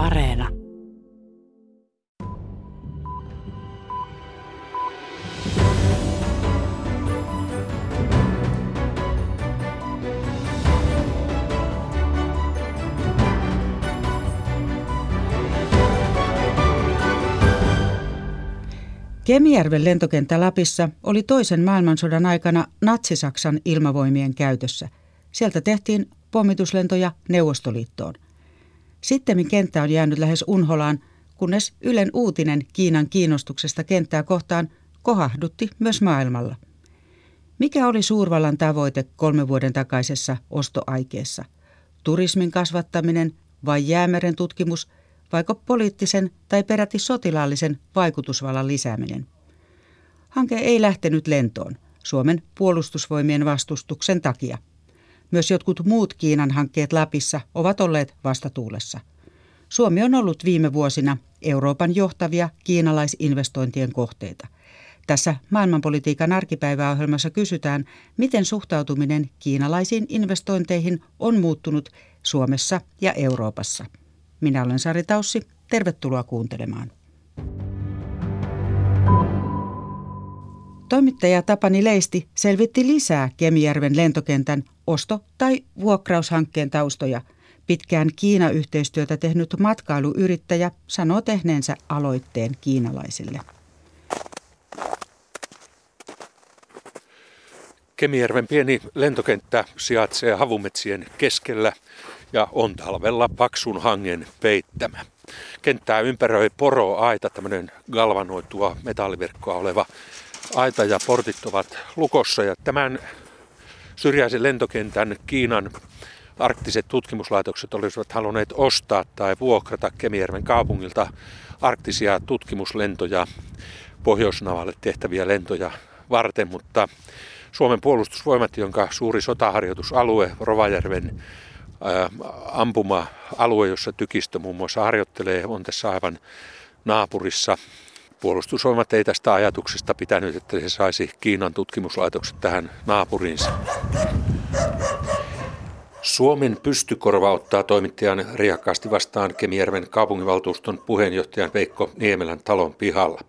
Areena. Kemijärven lentokenttä Lapissa oli toisen maailmansodan aikana Natsi-Saksan ilmavoimien käytössä. Sieltä tehtiin pommituslentoja Neuvostoliittoon. Sitten kenttä on jäänyt lähes unholaan, kunnes Ylen uutinen Kiinan kiinnostuksesta kenttää kohtaan kohahdutti myös maailmalla. Mikä oli suurvallan tavoite kolme vuoden takaisessa ostoaikeessa? Turismin kasvattaminen vai jäämeren tutkimus – vaiko poliittisen tai peräti sotilaallisen vaikutusvallan lisääminen. Hanke ei lähtenyt lentoon Suomen puolustusvoimien vastustuksen takia. Myös jotkut muut Kiinan hankkeet Lapissa ovat olleet vastatuulessa. Suomi on ollut viime vuosina Euroopan johtavia kiinalaisinvestointien kohteita. Tässä maailmanpolitiikan arkipäiväohjelmassa kysytään, miten suhtautuminen kiinalaisiin investointeihin on muuttunut Suomessa ja Euroopassa. Minä olen Sari Taussi. Tervetuloa kuuntelemaan. Toimittaja Tapani Leisti selvitti lisää Kemijärven lentokentän osto- tai vuokraushankkeen taustoja. Pitkään Kiina-yhteistyötä tehnyt matkailuyrittäjä sanoo tehneensä aloitteen kiinalaisille. Kemijärven pieni lentokenttä sijaitsee havumetsien keskellä ja on talvella paksun hangen peittämä. Kenttää ympäröi poroaita, tämmöinen galvanoitua metalliverkkoa oleva aita ja portit ovat lukossa. Ja tämän syrjäisen lentokentän Kiinan arktiset tutkimuslaitokset olisivat halunneet ostaa tai vuokrata Kemijärven kaupungilta arktisia tutkimuslentoja, Pohjoisnavalle tehtäviä lentoja varten, mutta Suomen puolustusvoimat, jonka suuri sotaharjoitusalue Rovajärven ampuma-alue, jossa tykistö muun muassa harjoittelee, on tässä aivan naapurissa. Puolustusvoimat ei tästä ajatuksesta pitänyt, että se saisi Kiinan tutkimuslaitokset tähän naapuriinsa. Suomen pystykorva ottaa toimittajan riakkaasti vastaan Kemijärven kaupunginvaltuuston puheenjohtajan Veikko Niemelän talon pihalla.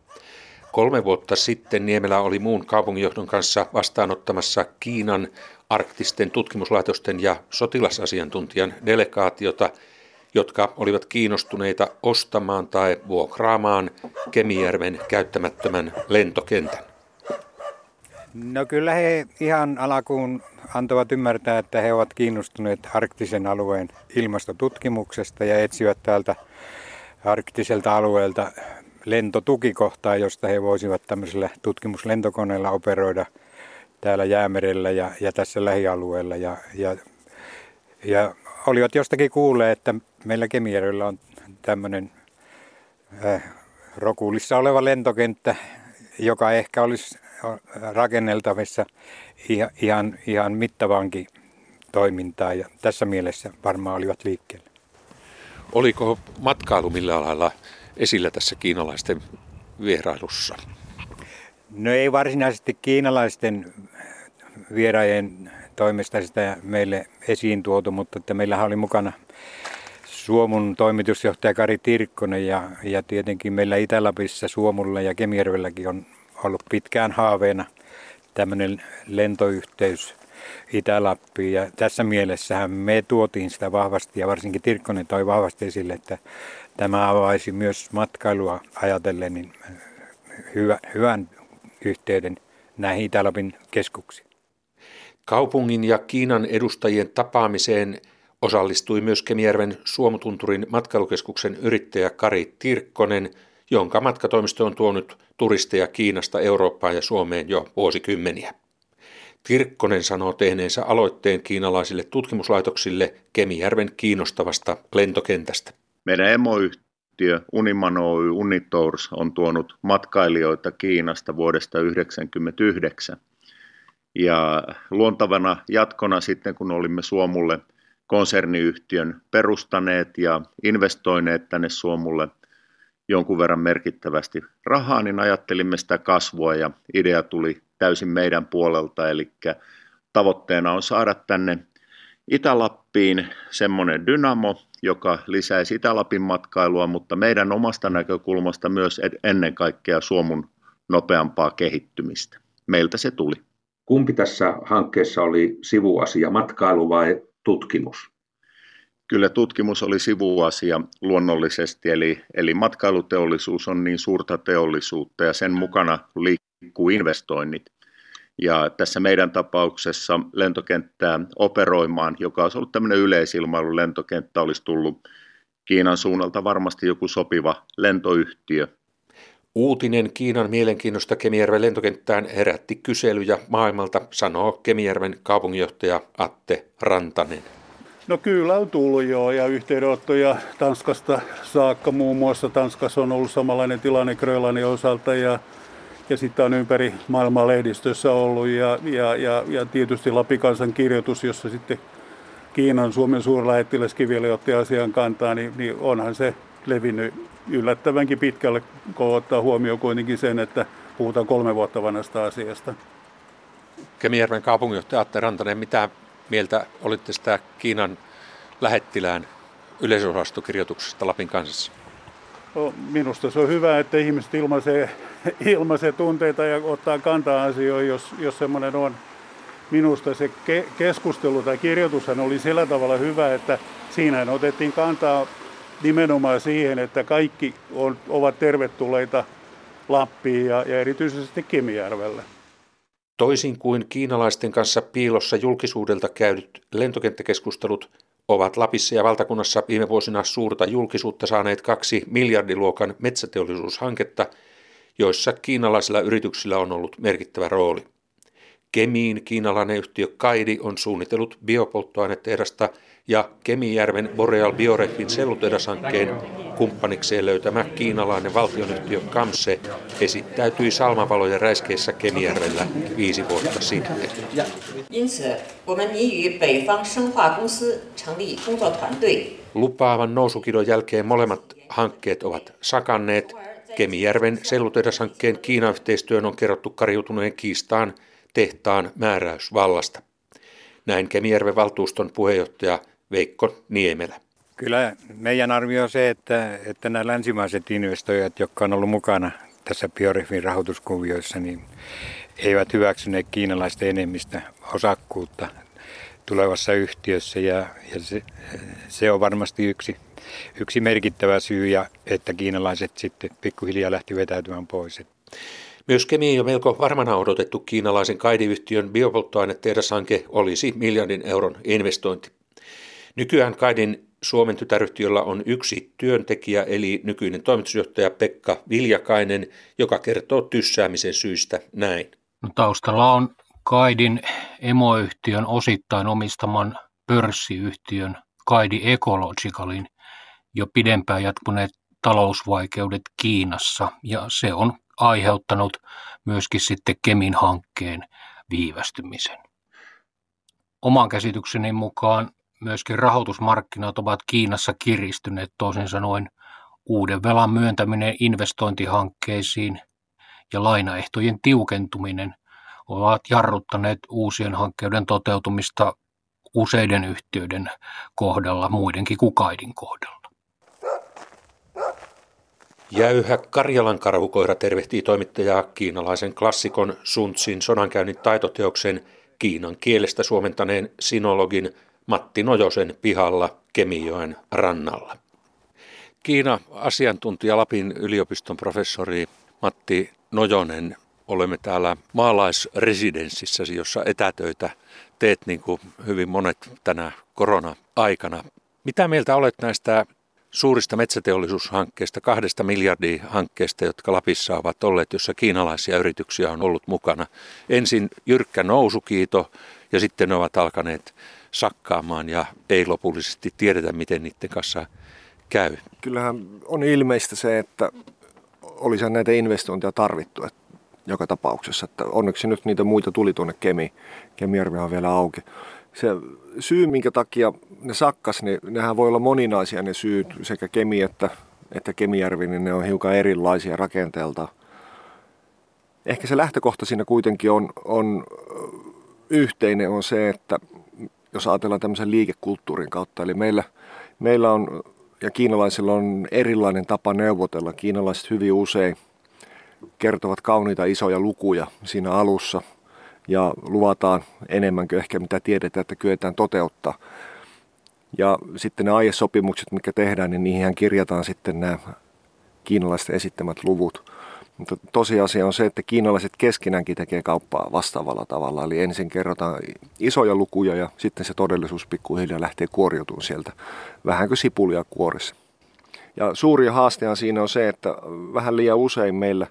Kolme vuotta sitten Niemelä oli muun kaupunginjohdon kanssa vastaanottamassa Kiinan arktisten tutkimuslaitosten ja sotilasasiantuntijan delegaatiota, jotka olivat kiinnostuneita ostamaan tai vuokraamaan Kemijärven käyttämättömän lentokentän. No kyllä he ihan alakuun antavat ymmärtää, että he ovat kiinnostuneet arktisen alueen ilmastotutkimuksesta ja etsivät täältä arktiselta alueelta lentotukikohtaa, josta he voisivat tämmöisellä tutkimuslentokoneella operoida täällä Jäämerellä ja, ja tässä lähialueella. Ja, ja, ja olivat jostakin kuulleet, että meillä Kemijärvellä on tämmöinen äh, Rokuulissa oleva lentokenttä, joka ehkä olisi rakenneltavissa ihan, ihan, ihan mittavankin toimintaa ja tässä mielessä varmaan olivat liikkeelle. Oliko matkailu millä lailla esillä tässä kiinalaisten vierailussa? No ei varsinaisesti kiinalaisten vieraajien toimesta sitä meille esiin tuotu, mutta että meillähän oli mukana Suomun toimitusjohtaja Kari Tirkkonen ja, ja tietenkin meillä Itä-Lapissa, Suomulla ja Kemijärvelläkin on ollut pitkään haaveena tämmöinen lentoyhteys Itä-Lappiin. Ja tässä mielessähän me tuotiin sitä vahvasti ja varsinkin Tirkkonen toi vahvasti esille, että tämä avaisi myös matkailua ajatellen niin hyvä, hyvän yhteyden näihin Itä-Lapin keskuksiin. Kaupungin ja Kiinan edustajien tapaamiseen osallistui myös Kemijärven Suomutunturin matkailukeskuksen yrittäjä Kari Tirkkonen, jonka matkatoimisto on tuonut turisteja Kiinasta Eurooppaan ja Suomeen jo vuosikymmeniä. Tirkkonen sanoo tehneensä aloitteen kiinalaisille tutkimuslaitoksille Kemijärven kiinnostavasta lentokentästä. Meidän emoyhtiö Uniman Oy Unitours on tuonut matkailijoita Kiinasta vuodesta 1999. Ja luontavana jatkona sitten, kun olimme Suomulle konserniyhtiön perustaneet ja investoineet tänne Suomulle jonkun verran merkittävästi rahaa, niin ajattelimme sitä kasvua ja idea tuli täysin meidän puolelta, eli tavoitteena on saada tänne Itä-Lappiin semmoinen dynamo, joka lisäisi Itä-Lapin matkailua, mutta meidän omasta näkökulmasta myös ennen kaikkea Suomun nopeampaa kehittymistä. Meiltä se tuli. Kumpi tässä hankkeessa oli sivuasia, matkailu vai tutkimus? Kyllä tutkimus oli sivuasia luonnollisesti, eli, eli matkailuteollisuus on niin suurta teollisuutta ja sen mukana liikkuu investoinnit. Ja tässä meidän tapauksessa lentokenttää operoimaan, joka olisi ollut tämmöinen yleisilmailun lentokenttä, olisi tullut Kiinan suunnalta varmasti joku sopiva lentoyhtiö. Uutinen Kiinan mielenkiinnosta Kemijärven lentokenttään herätti kyselyjä maailmalta, sanoo Kemijärven kaupunginjohtaja Atte Rantanen. No kyllä on tullut jo ja yhteydenottoja Tanskasta saakka. Muun muassa Tanskassa on ollut samanlainen tilanne Grönlannin osalta ja, ja sitten on ympäri maailmaa lehdistössä ollut ja, ja, ja, ja tietysti Lapikansan kirjoitus, jossa sitten Kiinan Suomen suurlähettiläs Kivili otti asian kantaa, niin, niin onhan se levinnyt yllättävänkin pitkälle, kun ottaa huomioon kuitenkin sen, että puhutaan kolme vuotta vanhasta asiasta. Kemijärven kaupunginjohtaja Atte Rantanen, mitä mieltä olitte sitä Kiinan lähettilään yleisosastokirjoituksesta Lapin kansassa? No, minusta se on hyvä, että ihmiset ilmaisee, ilmaisee tunteita ja ottaa kantaa asioihin, jos, jos semmoinen on. Minusta se ke- keskustelu tai kirjoitushan oli sillä tavalla hyvä, että siinä otettiin kantaa nimenomaan siihen, että kaikki on, ovat tervetulleita Lappiin ja, ja erityisesti Kemijärvelle. Toisin kuin kiinalaisten kanssa piilossa julkisuudelta käydyt lentokenttäkeskustelut ovat Lapissa ja valtakunnassa viime vuosina suurta julkisuutta saaneet kaksi miljardiluokan metsäteollisuushanketta, joissa kiinalaisilla yrityksillä on ollut merkittävä rooli. Kemiin kiinalainen yhtiö Kaidi on suunnitellut biopolttoainetehdasta ja Kemijärven Boreal Biorefin sellutehashankkeen kumppanikseen löytämä kiinalainen valtionyhtiö Kamse esittäytyi salmavalojen räiskeissä Kemijärvellä viisi vuotta sitten. Lupaavan nousukidon jälkeen molemmat hankkeet ovat sakanneet. Kemijärven sellutehashankkeen Kiina-yhteistyön on kerrottu kariutuneen kiistaan tehtaan määräysvallasta. Näin Kemijärven valtuuston puheenjohtaja Veikko Niemelä. Kyllä meidän arvio on se, että, että nämä länsimaiset investoijat, jotka on ollut mukana tässä Biorefin rahoituskuvioissa, niin eivät hyväksyneet kiinalaisten enemmistä osakkuutta tulevassa yhtiössä ja, ja se, se on varmasti yksi, yksi merkittävä syy, ja että kiinalaiset sitten pikkuhiljaa lähti vetäytymään pois. Myös Kemiin jo melko varmana odotettu kiinalaisen kaidiyhtiön biopolttoainetehdashanke olisi miljardin euron investointi. Nykyään Kaidin Suomen tytäryhtiöllä on yksi työntekijä, eli nykyinen toimitusjohtaja Pekka Viljakainen, joka kertoo tyssäämisen syistä näin. No, taustalla on Kaidin emoyhtiön osittain omistaman pörssiyhtiön Kaidi Ecologicalin jo pidempään jatkuneet talousvaikeudet Kiinassa, ja se on aiheuttanut myöskin sitten Kemin hankkeen viivästymisen. Oman käsitykseni mukaan myöskin rahoitusmarkkinat ovat Kiinassa kiristyneet, toisin sanoen uuden velan myöntäminen investointihankkeisiin ja lainaehtojen tiukentuminen ovat jarruttaneet uusien hankkeiden toteutumista useiden yhtiöiden kohdalla, muidenkin kuin Kaidin kohdalla. Jäyhä Karjalan karhukoira tervehtii toimittajaa kiinalaisen klassikon Sun Tsin sodankäynnin taitoteoksen kiinan kielestä suomentaneen sinologin Matti Nojosen pihalla Kemijoen rannalla. Kiina-asiantuntija Lapin yliopiston professori Matti Nojonen, olemme täällä maalaisresidenssissäsi, jossa etätöitä teet niin kuin hyvin monet tänä korona-aikana. Mitä mieltä olet näistä suurista metsäteollisuushankkeista, kahdesta miljardia hankkeesta, jotka Lapissa ovat olleet, jossa kiinalaisia yrityksiä on ollut mukana. Ensin jyrkkä nousukiito ja sitten ne ovat alkaneet sakkaamaan ja ei lopullisesti tiedetä, miten niiden kanssa käy. Kyllähän on ilmeistä se, että olisi näitä investointeja tarvittu että joka tapauksessa. Että onneksi nyt niitä muita tuli tuonne Kemi. Kemijärvi on vielä auki. Se syy, minkä takia ne sakkas, niin nehän voi olla moninaisia ne syyt, sekä Kemi että, että Kemijärvi, niin ne on hiukan erilaisia rakenteelta. Ehkä se lähtökohta siinä kuitenkin on, on yhteinen on se, että jos ajatellaan tämmöisen liikekulttuurin kautta, eli meillä, Meillä on ja kiinalaisilla on erilainen tapa neuvotella. Kiinalaiset hyvin usein kertovat kauniita isoja lukuja siinä alussa ja luvataan enemmän kuin ehkä mitä tiedetään, että kyetään toteuttaa. Ja sitten ne aiesopimukset, mitkä tehdään, niin niihin kirjataan sitten nämä kiinalaisten esittämät luvut. Mutta tosiasia on se, että kiinalaiset keskenäänkin tekee kauppaa vastaavalla tavalla. Eli ensin kerrotaan isoja lukuja ja sitten se todellisuus pikkuhiljaa lähtee kuoriutumaan sieltä. Vähän kuin sipulia kuorissa. Ja suuri haastehan siinä on se, että vähän liian usein meillä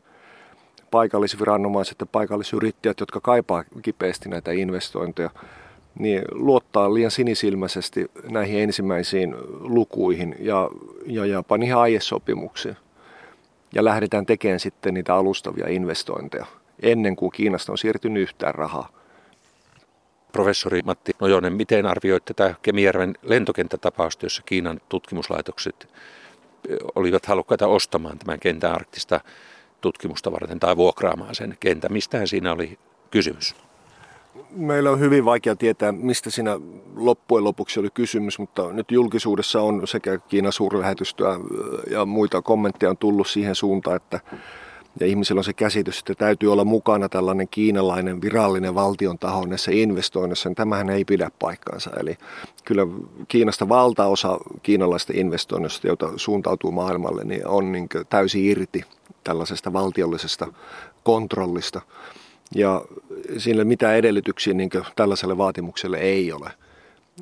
paikallisviranomaiset ja paikallisyrittäjät, jotka kaipaa kipeästi näitä investointeja, niin luottaa liian sinisilmäisesti näihin ensimmäisiin lukuihin ja, ja jopa niihin aiesopimuksiin ja lähdetään tekemään sitten niitä alustavia investointeja ennen kuin Kiinasta on siirtynyt yhtään rahaa. Professori Matti Nojonen, miten arvioit tätä Kemijärven lentokenttätapausta, jossa Kiinan tutkimuslaitokset olivat halukkaita ostamaan tämän kentän arktista tutkimusta varten tai vuokraamaan sen kentän? Mistään siinä oli kysymys? Meillä on hyvin vaikea tietää, mistä siinä loppujen lopuksi oli kysymys, mutta nyt julkisuudessa on sekä Kiinan suurlähetystöä ja muita kommentteja on tullut siihen suuntaan, että ja ihmisillä on se käsitys, että täytyy olla mukana tällainen kiinalainen virallinen valtion taho näissä investoinnissa, niin tämähän ei pidä paikkaansa. Eli kyllä Kiinasta valtaosa kiinalaista investoinnista, joita suuntautuu maailmalle, niin on niin täysin irti tällaisesta valtiollisesta kontrollista. Ja sillä mitään edellytyksiä niin tällaiselle vaatimukselle ei ole.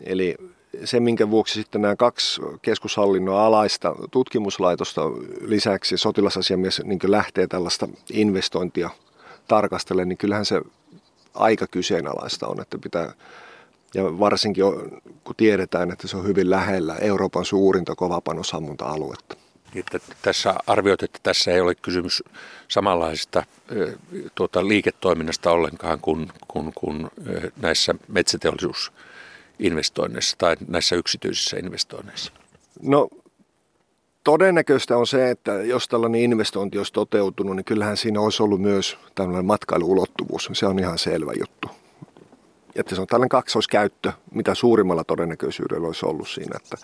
Eli se, minkä vuoksi sitten nämä kaksi keskushallinnon alaista tutkimuslaitosta lisäksi sotilasasiamies niin lähtee tällaista investointia tarkastelemaan, niin kyllähän se aika kyseenalaista on, että pitää, ja varsinkin kun tiedetään, että se on hyvin lähellä Euroopan suurinta kovapanosammunta-aluetta. Että tässä arvioit, että tässä ei ole kysymys samanlaisesta tuota, liiketoiminnasta ollenkaan kuin, kuin, kuin näissä metsäteollisuusinvestoinneissa tai näissä yksityisissä investoinneissa? No todennäköistä on se, että jos tällainen investointi olisi toteutunut, niin kyllähän siinä olisi ollut myös tällainen matkailuulottuvuus. Se on ihan selvä juttu. Että se on tällainen kaksoiskäyttö, mitä suurimmalla todennäköisyydellä olisi ollut siinä. Että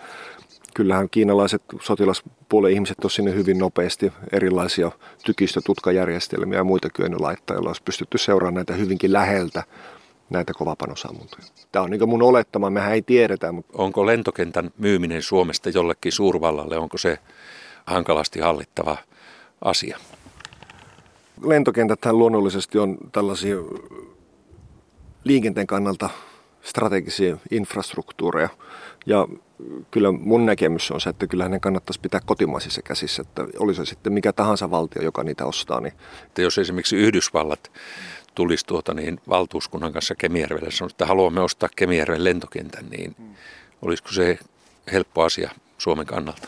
kyllähän kiinalaiset sotilaspuolen ihmiset on sinne hyvin nopeasti erilaisia tykistötutkajärjestelmiä ja muita kyennyt laittaa, joilla olisi pystytty seuraamaan näitä hyvinkin läheltä näitä kovapanosammuntoja. Tämä on niin mun olettama, mehän ei tiedetä. Mutta... Onko lentokentän myyminen Suomesta jollekin suurvallalle, onko se hankalasti hallittava asia? Lentokentät luonnollisesti on tällaisia liikenteen kannalta strategisia infrastruktuureja. Ja kyllä mun näkemys on se, että kyllä ne kannattaisi pitää kotimaisissa käsissä, että olisi se sitten mikä tahansa valtio, joka niitä ostaa. Niin... Että jos esimerkiksi Yhdysvallat tulisi tuota niin valtuuskunnan kanssa Kemijärvelle sanoisi, että haluamme ostaa Kemijärven lentokentän, niin olisiko se helppo asia Suomen kannalta?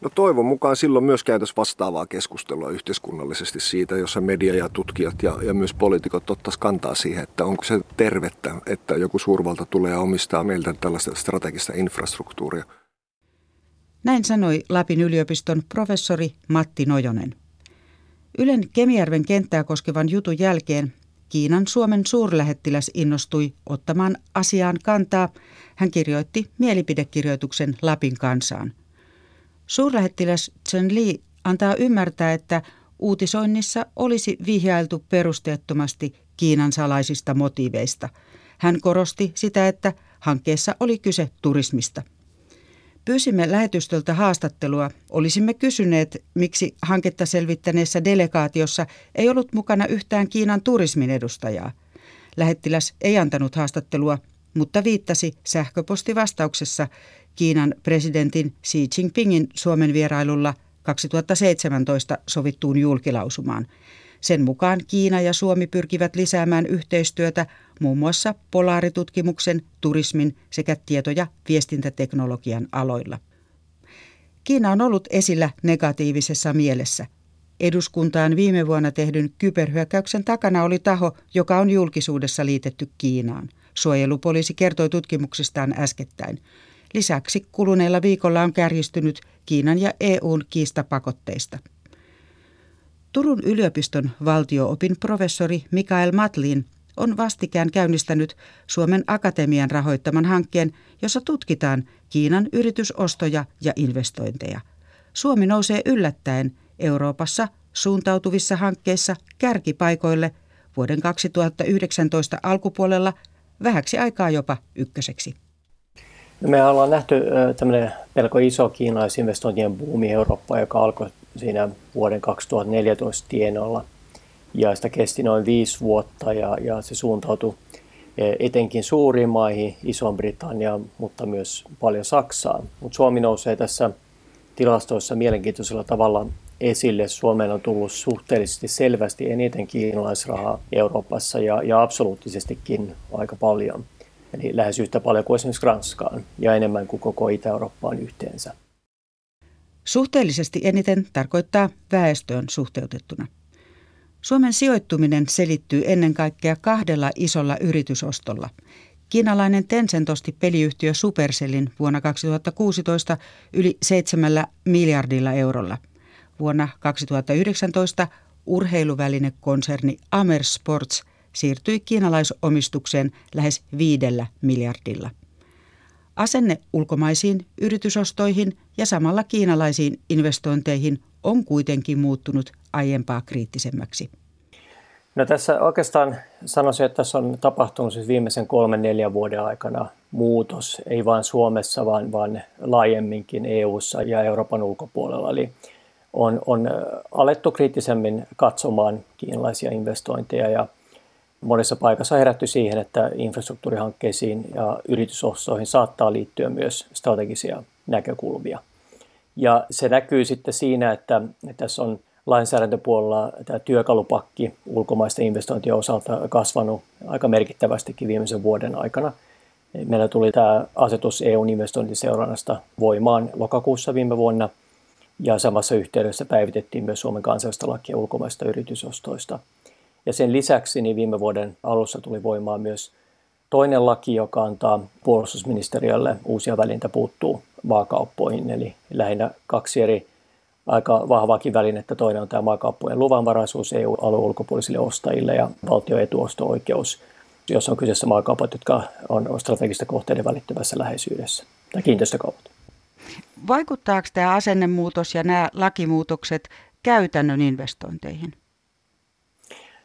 No toivon mukaan silloin myös käytös vastaavaa keskustelua yhteiskunnallisesti siitä, jossa media ja tutkijat ja, ja myös poliitikot ottaisi kantaa siihen, että onko se tervettä, että joku suurvalta tulee ja omistaa meiltä tällaista strategista infrastruktuuria. Näin sanoi Lapin yliopiston professori Matti Nojonen. Ylen Kemijärven kenttää koskevan jutun jälkeen Kiinan Suomen suurlähettiläs innostui ottamaan asiaan kantaa. Hän kirjoitti mielipidekirjoituksen Lapin kansaan. Suurlähettiläs Chen Li antaa ymmärtää, että uutisoinnissa olisi vihjailtu perusteettomasti Kiinan salaisista motiiveista. Hän korosti sitä, että hankkeessa oli kyse turismista. Pyysimme lähetystöltä haastattelua. Olisimme kysyneet, miksi hanketta selvittäneessä delegaatiossa ei ollut mukana yhtään Kiinan turismin edustajaa. Lähettiläs ei antanut haastattelua, mutta viittasi sähköpostivastauksessa Kiinan presidentin Xi Jinpingin Suomen vierailulla 2017 sovittuun julkilausumaan. Sen mukaan Kiina ja Suomi pyrkivät lisäämään yhteistyötä muun muassa polaaritutkimuksen, turismin sekä tieto- ja viestintäteknologian aloilla. Kiina on ollut esillä negatiivisessa mielessä. Eduskuntaan viime vuonna tehdyn kyberhyökkäyksen takana oli taho, joka on julkisuudessa liitetty Kiinaan. Suojelupoliisi kertoi tutkimuksistaan äskettäin. Lisäksi kuluneella viikolla on kärjistynyt Kiinan ja EUn kiistapakotteista. Turun yliopiston valtioopin professori Mikael Matlin on vastikään käynnistänyt Suomen Akatemian rahoittaman hankkeen, jossa tutkitaan Kiinan yritysostoja ja investointeja. Suomi nousee yllättäen Euroopassa suuntautuvissa hankkeissa kärkipaikoille vuoden 2019 alkupuolella vähäksi aikaa jopa ykköseksi. No me ollaan nähty tämmöinen pelko iso kiinalaisinvestointien buumi Eurooppaan, joka alkoi siinä vuoden 2014 tienoilla. Ja sitä kesti noin viisi vuotta ja, ja se suuntautui e, etenkin suuriin maihin, Iso-Britanniaan, mutta myös paljon Saksaan. Mutta Suomi nousee tässä tilastoissa mielenkiintoisella tavalla esille. Suomeen on tullut suhteellisesti selvästi eniten kiinalaisrahaa Euroopassa ja, ja absoluuttisestikin aika paljon. Eli lähes yhtä paljon kuin esimerkiksi Ranskaan ja enemmän kuin koko Itä-Eurooppaan yhteensä. Suhteellisesti eniten tarkoittaa väestöön suhteutettuna. Suomen sijoittuminen selittyy ennen kaikkea kahdella isolla yritysostolla. Kiinalainen Tencent osti peliyhtiö Supercellin vuonna 2016 yli 7 miljardilla eurolla. Vuonna 2019 urheiluvälinekonserni Amer Sports siirtyi kiinalaisomistukseen lähes viidellä miljardilla. Asenne ulkomaisiin yritysostoihin ja samalla kiinalaisiin investointeihin on kuitenkin muuttunut aiempaa kriittisemmäksi. No tässä oikeastaan sanoisin, että tässä on tapahtunut siis viimeisen kolmen neljän vuoden aikana muutos, ei vain Suomessa, vaan, vaan laajemminkin EU:ssa ja Euroopan ulkopuolella. Eli on, on alettu kriittisemmin katsomaan kiinalaisia investointeja ja monessa paikassa herätty siihen, että infrastruktuurihankkeisiin ja yritysostoihin saattaa liittyä myös strategisia näkökulmia. Ja se näkyy sitten siinä, että tässä on lainsäädäntöpuolella tämä työkalupakki ulkomaisten investointien osalta kasvanut aika merkittävästikin viimeisen vuoden aikana. Meillä tuli tämä asetus EUn investointiseurannasta voimaan lokakuussa viime vuonna ja samassa yhteydessä päivitettiin myös Suomen kansallista lakia ulkomaista yritysostoista. Ja sen lisäksi niin viime vuoden alussa tuli voimaan myös toinen laki, joka antaa puolustusministeriölle uusia välintä puuttuu maakauppoihin, eli lähinnä kaksi eri aika vahvaakin välinettä. Toinen on tämä maakauppojen luvanvaraisuus EU-alueen ulkopuolisille ostajille ja valtioetuosto-oikeus, jos on kyseessä maakaupat, jotka on strategista kohteiden välittömässä läheisyydessä, tai kiinteistökaupat. Vaikuttaako tämä asennemuutos ja nämä lakimuutokset käytännön investointeihin?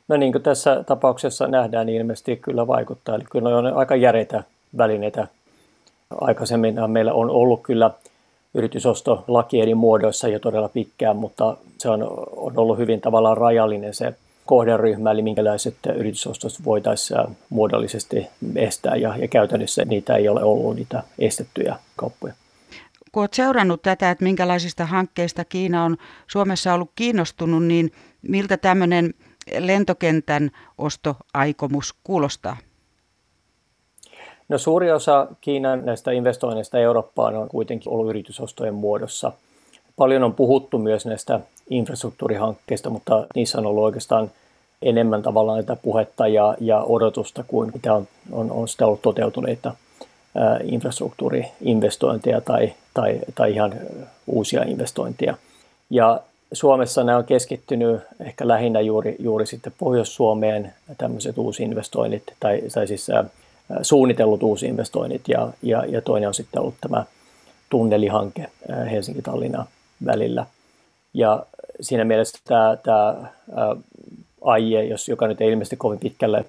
No niin kuin tässä tapauksessa nähdään, niin ilmeisesti kyllä vaikuttaa. Eli kyllä on aika järeitä välineitä. Aikaisemmin meillä on ollut kyllä yritysostolaki eri muodoissa jo todella pitkään, mutta se on, on ollut hyvin tavallaan rajallinen se kohderyhmä, eli minkälaiset yritysostot voitaisiin muodollisesti estää, ja, ja käytännössä niitä ei ole ollut, niitä estettyjä kauppoja. Kun olet seurannut tätä, että minkälaisista hankkeista Kiina on Suomessa ollut kiinnostunut, niin miltä tämmöinen lentokentän ostoaikomus kuulostaa? No suuri osa Kiinan näistä investoinneista Eurooppaan on kuitenkin ollut yritysostojen muodossa. Paljon on puhuttu myös näistä infrastruktuurihankkeista, mutta niissä on ollut oikeastaan enemmän tavallaan näitä puhetta ja, ja odotusta kuin mitä on, on, on sitä ollut toteutuneita infrastruktuuriinvestointeja tai, tai, tai ihan uusia investointeja. Ja Suomessa nämä on keskittynyt ehkä lähinnä juuri, juuri sitten Pohjois-Suomeen tämmöiset uusinvestoinnit tai, tai siis ää, suunnitellut uusinvestoinnit ja, ja, ja toinen on sitten ollut tämä tunnelihanke Helsinki-Tallinna välillä. Ja siinä mielessä tämä, tämä AIE, jos, joka nyt ei ilmeisesti kovin pitkälle,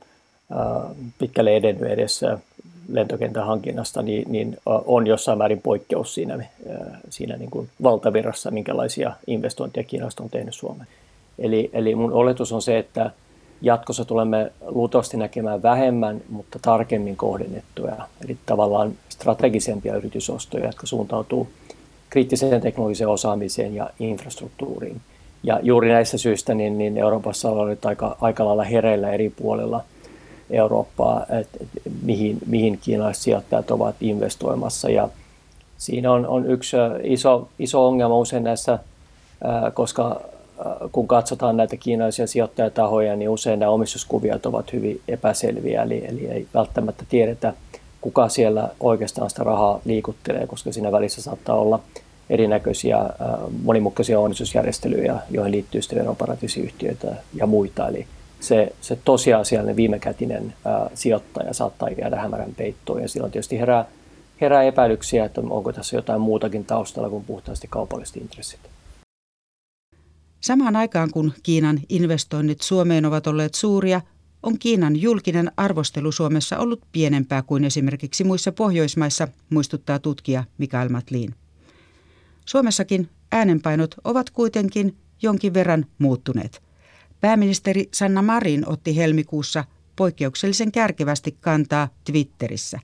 pitkälle edennyt edessä lentokentän hankinnasta, niin, niin on jossain määrin poikkeus siinä, siinä niin kuin valtavirrassa, minkälaisia investointeja Kiinasta on tehnyt Suomeen. Eli, eli mun oletus on se, että jatkossa tulemme luultavasti näkemään vähemmän, mutta tarkemmin kohdennettuja, eli tavallaan strategisempia yritysostoja, jotka suuntautuu kriittiseen teknologiseen osaamiseen ja infrastruktuuriin. Ja juuri näistä syistä niin, niin Euroopassa on nyt aika, aika lailla hereillä eri puolilla – Eurooppaa, että mihin, mihin kiinalaiset sijoittajat ovat investoimassa. Ja siinä on, on yksi iso, iso ongelma usein näissä, koska kun katsotaan näitä kiinalaisia sijoittajatahoja, niin usein nämä omistuskuviot ovat hyvin epäselviä, eli, eli ei välttämättä tiedetä, kuka siellä oikeastaan sitä rahaa liikuttelee, koska siinä välissä saattaa olla erinäköisiä monimutkaisia omistusjärjestelyjä, joihin liittyy sitten veroparatiisiyhtiöitä ja muita. Eli se, se tosiasiallinen viimekätinen ää, sijoittaja saattaa jäädä hämärän peittoon ja silloin tietysti herää, herää epäilyksiä, että onko tässä jotain muutakin taustalla kuin puhtaasti kaupalliset intressit. Samaan aikaan kun Kiinan investoinnit Suomeen ovat olleet suuria, on Kiinan julkinen arvostelu Suomessa ollut pienempää kuin esimerkiksi muissa Pohjoismaissa, muistuttaa tutkija Mikael Matlin. Suomessakin äänenpainot ovat kuitenkin jonkin verran muuttuneet. Pääministeri Sanna Marin otti helmikuussa poikkeuksellisen kärkevästi kantaa Twitterissä.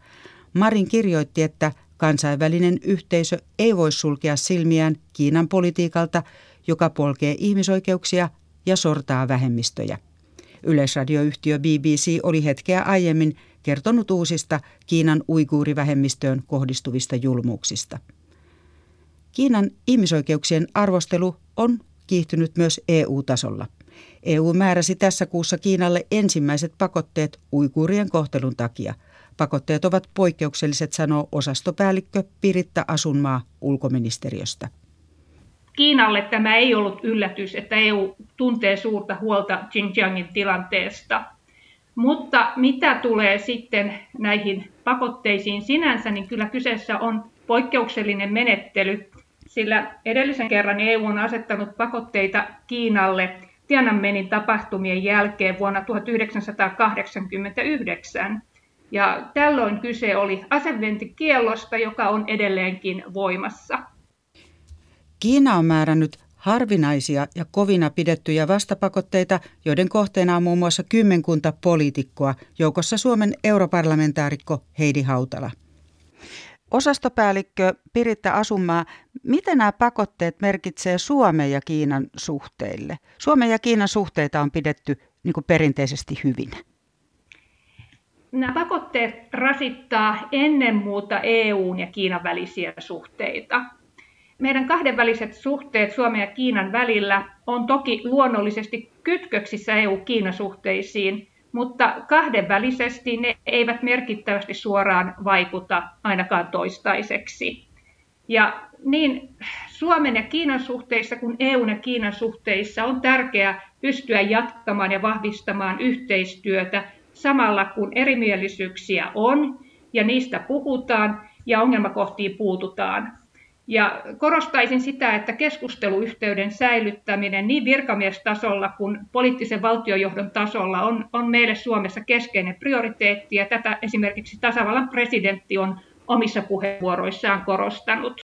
Marin kirjoitti, että kansainvälinen yhteisö ei voi sulkea silmiään Kiinan politiikalta, joka polkee ihmisoikeuksia ja sortaa vähemmistöjä. Yleisradioyhtiö BBC oli hetkeä aiemmin kertonut uusista Kiinan uiguurivähemmistöön kohdistuvista julmuuksista. Kiinan ihmisoikeuksien arvostelu on kiihtynyt myös EU-tasolla. EU määräsi tässä kuussa Kiinalle ensimmäiset pakotteet uiguurien kohtelun takia. Pakotteet ovat poikkeukselliset, sanoo osastopäällikkö Piritta Asunmaa ulkoministeriöstä. Kiinalle tämä ei ollut yllätys, että EU tuntee suurta huolta Xinjiangin tilanteesta. Mutta mitä tulee sitten näihin pakotteisiin sinänsä, niin kyllä kyseessä on poikkeuksellinen menettely, sillä edellisen kerran EU on asettanut pakotteita Kiinalle Tiananmenin tapahtumien jälkeen vuonna 1989. Ja tällöin kyse oli asevientikiellosta, joka on edelleenkin voimassa. Kiina on määrännyt harvinaisia ja kovina pidettyjä vastapakotteita, joiden kohteena on muun muassa kymmenkunta poliitikkoa, joukossa Suomen europarlamentaarikko Heidi Hautala. Osastopäällikkö Piritta Asumaa, mitä nämä pakotteet merkitsee Suomen ja Kiinan suhteille? Suomen ja Kiinan suhteita on pidetty niin kuin perinteisesti hyvin. Nämä pakotteet rasittaa ennen muuta EUn ja Kiinan välisiä suhteita. Meidän kahdenväliset suhteet Suomen ja Kiinan välillä on toki luonnollisesti kytköksissä EU-Kiina-suhteisiin, mutta kahdenvälisesti ne eivät merkittävästi suoraan vaikuta ainakaan toistaiseksi. Ja niin Suomen ja Kiinan suhteissa kuin EUn ja Kiinan suhteissa on tärkeää pystyä jatkamaan ja vahvistamaan yhteistyötä samalla kun erimielisyyksiä on ja niistä puhutaan ja ongelmakohtiin puututaan. Ja korostaisin sitä, että keskusteluyhteyden säilyttäminen niin virkamiestasolla kuin poliittisen valtiojohdon tasolla on, on meille Suomessa keskeinen prioriteetti, ja tätä esimerkiksi tasavallan presidentti on omissa puheenvuoroissaan korostanut.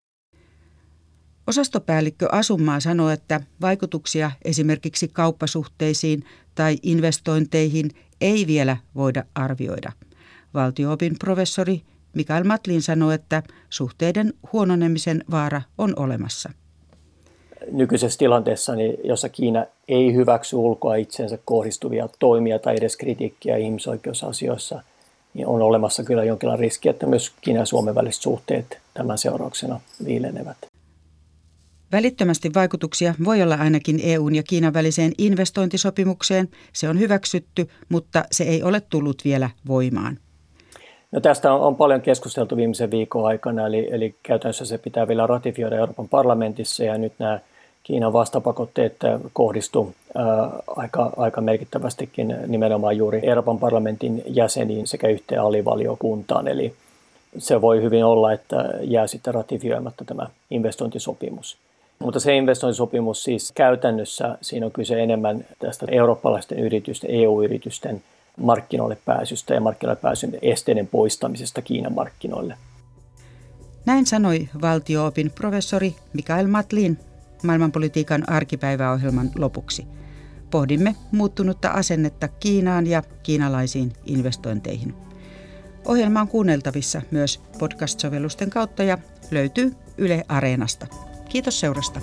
Osastopäällikkö Asumaa sanoi, että vaikutuksia esimerkiksi kauppasuhteisiin tai investointeihin ei vielä voida arvioida. Valtioopin professori Mikael Matlin sanoi, että suhteiden huononemisen vaara on olemassa. Nykyisessä tilanteessa, niin jossa Kiina ei hyväksy ulkoa itsensä kohdistuvia toimia tai edes kritiikkiä ihmisoikeusasioissa, niin on olemassa kyllä jonkinlainen riski, että myös Kiinan ja Suomen väliset suhteet tämän seurauksena viilenevät. Välittömästi vaikutuksia voi olla ainakin EUn ja Kiinan väliseen investointisopimukseen. Se on hyväksytty, mutta se ei ole tullut vielä voimaan. No tästä on, on paljon keskusteltu viimeisen viikon aikana, eli, eli käytännössä se pitää vielä ratifioida Euroopan parlamentissa ja nyt nämä Kiinan vastapakotteet kohdistu ää, aika, aika merkittävästikin nimenomaan juuri Euroopan parlamentin jäseniin sekä yhteen alivaliokuntaan. Eli se voi hyvin olla, että jää sitten ratifioimatta tämä investointisopimus. Mutta se investointisopimus siis käytännössä, siinä on kyse enemmän tästä eurooppalaisten yritysten, EU-yritysten markkinoille pääsystä ja markkinoille pääsyn esteiden poistamisesta Kiinan markkinoille. Näin sanoi valtioopin professori Mikael Matlin maailmanpolitiikan arkipäiväohjelman lopuksi. Pohdimme muuttunutta asennetta Kiinaan ja kiinalaisiin investointeihin. Ohjelma on kuunneltavissa myös podcast-sovellusten kautta ja löytyy Yle Areenasta. Kiitos seurasta.